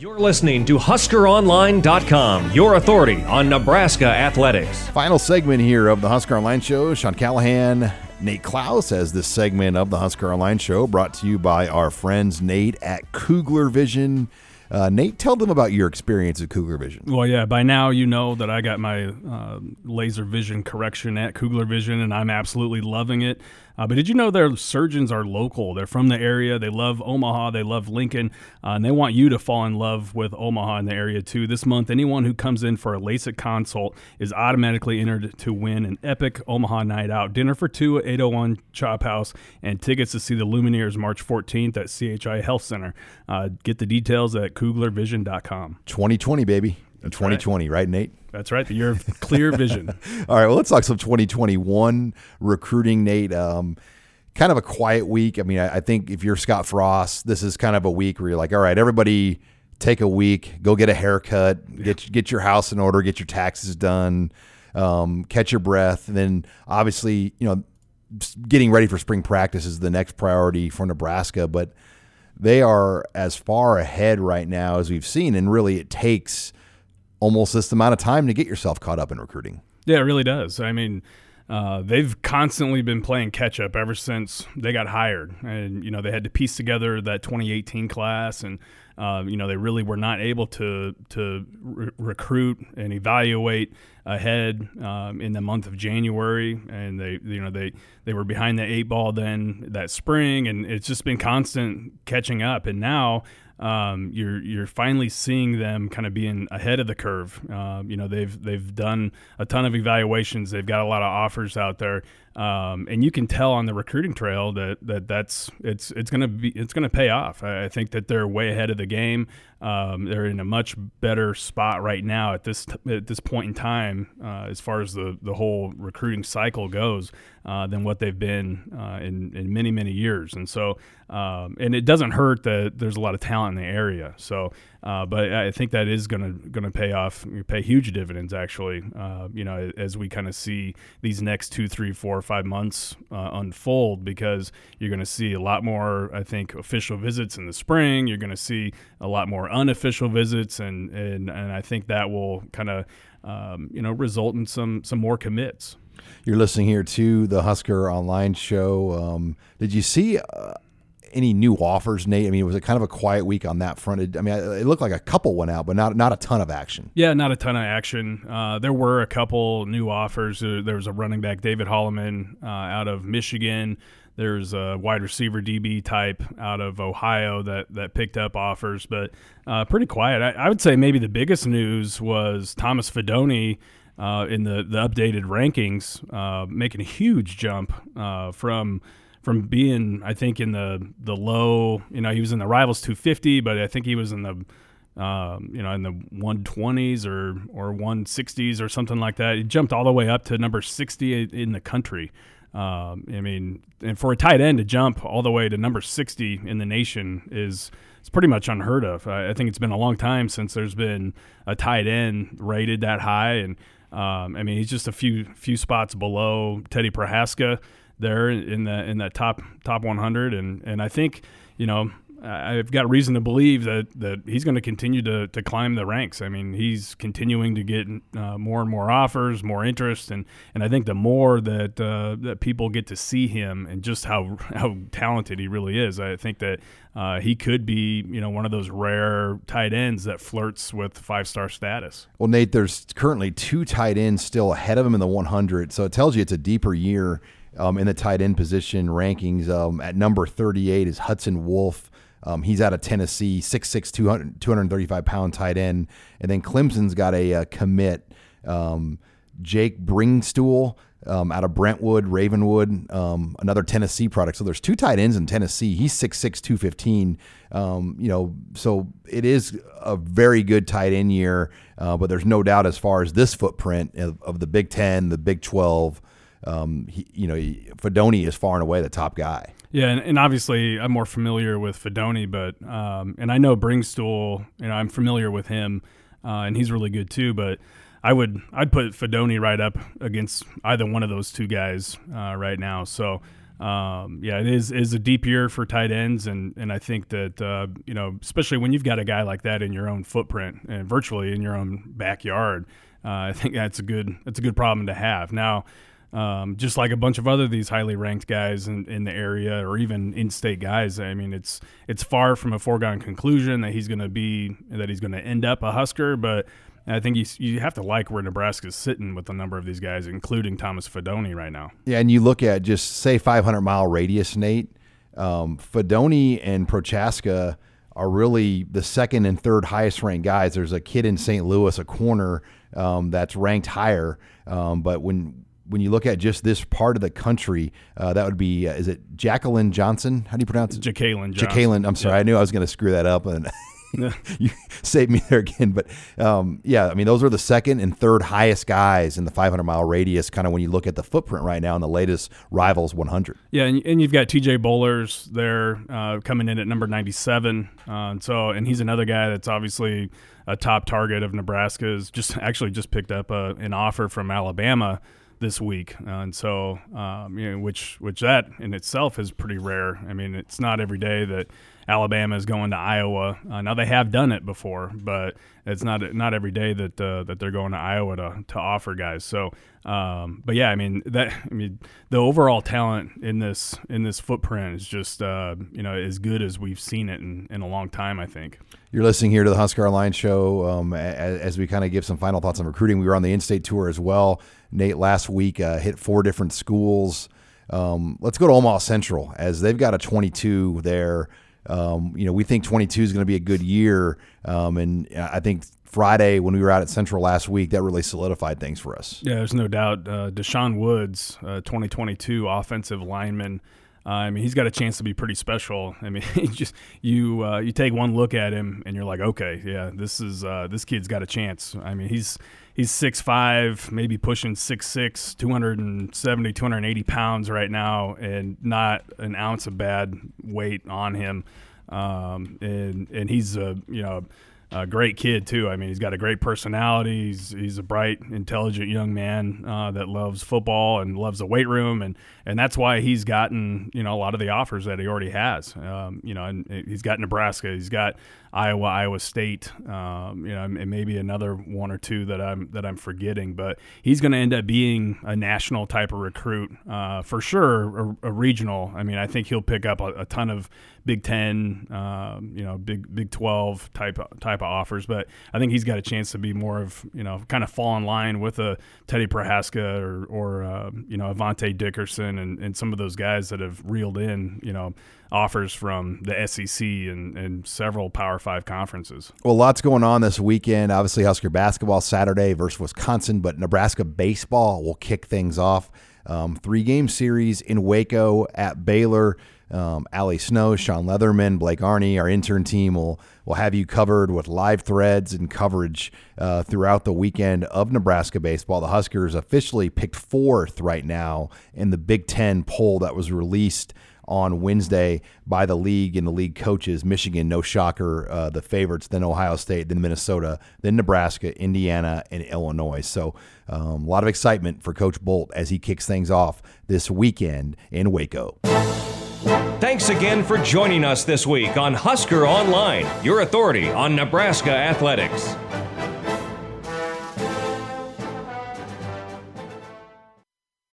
You're listening to HuskerOnline.com, your authority on Nebraska athletics. Final segment here of the Husker Online Show. Sean Callahan, Nate Clouse as this segment of the Husker Online Show brought to you by our friends Nate at Kugler Vision. Uh, Nate, tell them about your experience at Kugler Vision. Well, yeah, by now you know that I got my uh, laser vision correction at Kugler Vision, and I'm absolutely loving it. Uh, but did you know their surgeons are local? They're from the area. They love Omaha. They love Lincoln. Uh, and they want you to fall in love with Omaha and the area too. This month, anyone who comes in for a LASIK consult is automatically entered to win an epic Omaha night out. Dinner for two at 801 Chop House and tickets to see the Lumineers March 14th at CHI Health Center. Uh, get the details at KuglerVision.com. 2020, baby. 2020, right. right, Nate? That's right. The year of clear vision. All right. Well, let's talk some 2021 recruiting, Nate. Um, kind of a quiet week. I mean, I, I, think if you're Scott Frost, this is kind of a week where you're like, all right, everybody take a week, go get a haircut, yeah. get get your house in order, get your taxes done, um, catch your breath, and then obviously, you know, getting ready for spring practice is the next priority for Nebraska. But they are as far ahead right now as we've seen, and really, it takes almost this amount of time to get yourself caught up in recruiting. Yeah, it really does. I mean, uh, they've constantly been playing catch up ever since they got hired, and you know they had to piece together that 2018 class, and uh, you know they really were not able to to re- recruit and evaluate ahead um, in the month of January, and they you know they they were behind the eight ball then that spring, and it's just been constant catching up, and now um, you're you're finally seeing them kind of being ahead of the curve. Uh, you know, they've they've done a ton of evaluations. They've got a lot of offers out there, um, and you can tell on the recruiting trail that, that that's it's it's gonna be it's gonna pay off. I, I think that they're way ahead of the game. Um, they're in a much better spot right now at this t- at this point in time uh, as far as the the whole recruiting cycle goes uh, than what they've been uh, in in many many years. And so um, and it doesn't hurt that there's a lot of talent in the area. So uh, but I think that is going to going to pay off, pay huge dividends actually. Uh, you know, as we kind of see these next two, three, four, five months uh, unfold, because you're going to see a lot more, I think, official visits in the spring. You're going to see a lot more unofficial visits, and and and I think that will kind of um, you know result in some some more commits. You're listening here to the Husker Online Show. Um, did you see? Uh, any new offers, Nate? I mean, was it kind of a quiet week on that front? I mean, it looked like a couple went out, but not not a ton of action. Yeah, not a ton of action. Uh, there were a couple new offers. There was a running back, David Holloman, uh, out of Michigan. There's a wide receiver DB type out of Ohio that that picked up offers, but uh, pretty quiet. I, I, would say maybe the biggest news was Thomas Fidone. Uh, in the, the updated rankings, uh, making a huge jump uh, from from being, I think, in the the low, you know, he was in the Rivals 250, but I think he was in the um, you know, in the 120s or or 160s or something like that. He jumped all the way up to number 60 in the country. Um, I mean, and for a tight end to jump all the way to number 60 in the nation is it's pretty much unheard of. I, I think it's been a long time since there's been a tight end rated that high, and um, I mean, he's just a few few spots below Teddy Prochazka there in the in that top top 100, and and I think you know I've got reason to believe that, that he's going to continue to, to climb the ranks. I mean, he's continuing to get uh, more and more offers, more interest, and, and I think the more that uh, that people get to see him and just how how talented he really is, I think that uh, he could be you know one of those rare tight ends that flirts with five star status. Well, Nate, there's currently two tight ends still ahead of him in the 100, so it tells you it's a deeper year um, in the tight end position rankings. Um, at number 38 is Hudson Wolfe. Um, he's out of Tennessee, 6'6", 200, 235 pound tight end. And then Clemson's got a, a commit, um, Jake Briningstool um, out of Brentwood, Ravenwood, um, another Tennessee product. So there's two tight ends in Tennessee. He's 6'6", 215. Um, you know, so it is a very good tight end year, uh, but there's no doubt as far as this footprint of, of the Big Ten, the Big 12, um, he, you know, Fidone is far and away the top guy. Yeah, and, and obviously I'm more familiar with Fidone, but um, and I know Briningstool, you know, I'm familiar with him, uh, and he's really good too. But I would I'd put Fidone right up against either one of those two guys uh, right now. So um, yeah, it is is a deep year for tight ends, and and I think that uh, you know, especially when you've got a guy like that in your own footprint and virtually in your own backyard, uh, I think that's a good that's a good problem to have. Now, um, just like a bunch of other these highly ranked guys in, in the area or even in-state guys, I mean, it's it's far from a foregone conclusion that he's going to be that he's going to end up a Husker, but I think you, you have to like where Nebraska's sitting with a number of these guys, including Thomas Fidone right now. Yeah, and you look at just say 500 mile radius, Nate. Um, Fidone and Prochazka are really the second and third highest ranked guys. There's a kid in St. Louis, a corner um, that's ranked higher. Um, but when when you look at just this part of the country, uh, that would be uh, is it Jacqueline Johnson? How do you pronounce it? Jacqueline Jacqueline. I'm sorry, yeah. I knew I was going to screw that up, and you saved me there again. But um, yeah, I mean, those are the second and third highest guys in the 500 mile radius. Kind of when you look at the footprint right now in the latest Rivals 100. Yeah, and, and you've got T.J. Bollers there uh, coming in at number 97. Uh, and so, and he's another guy that's obviously a top target of Nebraska's. Just actually just picked up a, an offer from Alabama this week, uh, and so um, you know, which which that in itself is pretty rare. I mean, it's not every day that Alabama is going to Iowa. Uh, now they have done it before, but it's not not every day that uh, that they're going to Iowa to, to offer guys. So, um, but yeah, I mean that I mean the overall talent in this in this footprint is just uh, you know as good as we've seen it in, in a long time. I think. You're listening here to the Husker Online Show um, as, as, we kind of give some final thoughts on recruiting. We were on the in-state tour as well. Nate last week uh, hit four different schools. Um, let's go to Omaha Central as they've got a 22 there. Um, you know, we think 22 is going to be a good year. Um, and I think Friday when we were out at Central last week, that really solidified things for us. Yeah, there's no doubt. Uh, Deshaun Woods, uh, 2022 offensive lineman. Uh, I mean, he's got a chance to be pretty special. I mean, just you uh, you take one look at him and you're like, okay, yeah, this is uh, this kid's got a chance. I mean, he's he's six five, maybe pushing 6'6", 270, 280 pounds right now, and not an ounce of bad weight on him. Um, and and he's a you know a great kid too. I mean, he's got a great personality. He's he's a bright, intelligent young man uh, that loves football and loves the weight room, and and that's why he's gotten you know a lot of the offers that he already has. Um, you know, and he's got Nebraska, he's got Iowa, Iowa State, um, you know, and maybe another one or two that I'm that I'm forgetting. But he's going to end up being a national type of recruit uh, for sure, a, a, regional. I mean, I think he'll pick up a, a ton of Big Ten, um, you know, Big Big Twelve type of, type of offers. But I think he's got a chance to be more of you know, kind of fall in line with a Teddy Prochazka or or uh, you know, Avante Dickerson and, and some of those guys that have reeled in, you know, offers from the SEC and, and several Power Five conferences. Well, lots going on this weekend. Obviously, Husker basketball Saturday versus Wisconsin, but Nebraska baseball will kick things off. Um, three game series in Waco at Baylor um, Allie Snow, Sean Leatherman, Blake Arney, our intern team will will have you covered with live threads and coverage uh, throughout the weekend of Nebraska baseball. The Huskers officially picked fourth right now in the Big Ten poll that was released on Wednesday by the league and the league coaches. Michigan, no shocker, uh, the favorites, then Ohio State, then Minnesota, then Nebraska, Indiana, and Illinois. So um, a lot of excitement for Coach Bolt as he kicks things off this weekend in Waco. Thanks again for joining us this week on Husker Online, your authority on Nebraska athletics.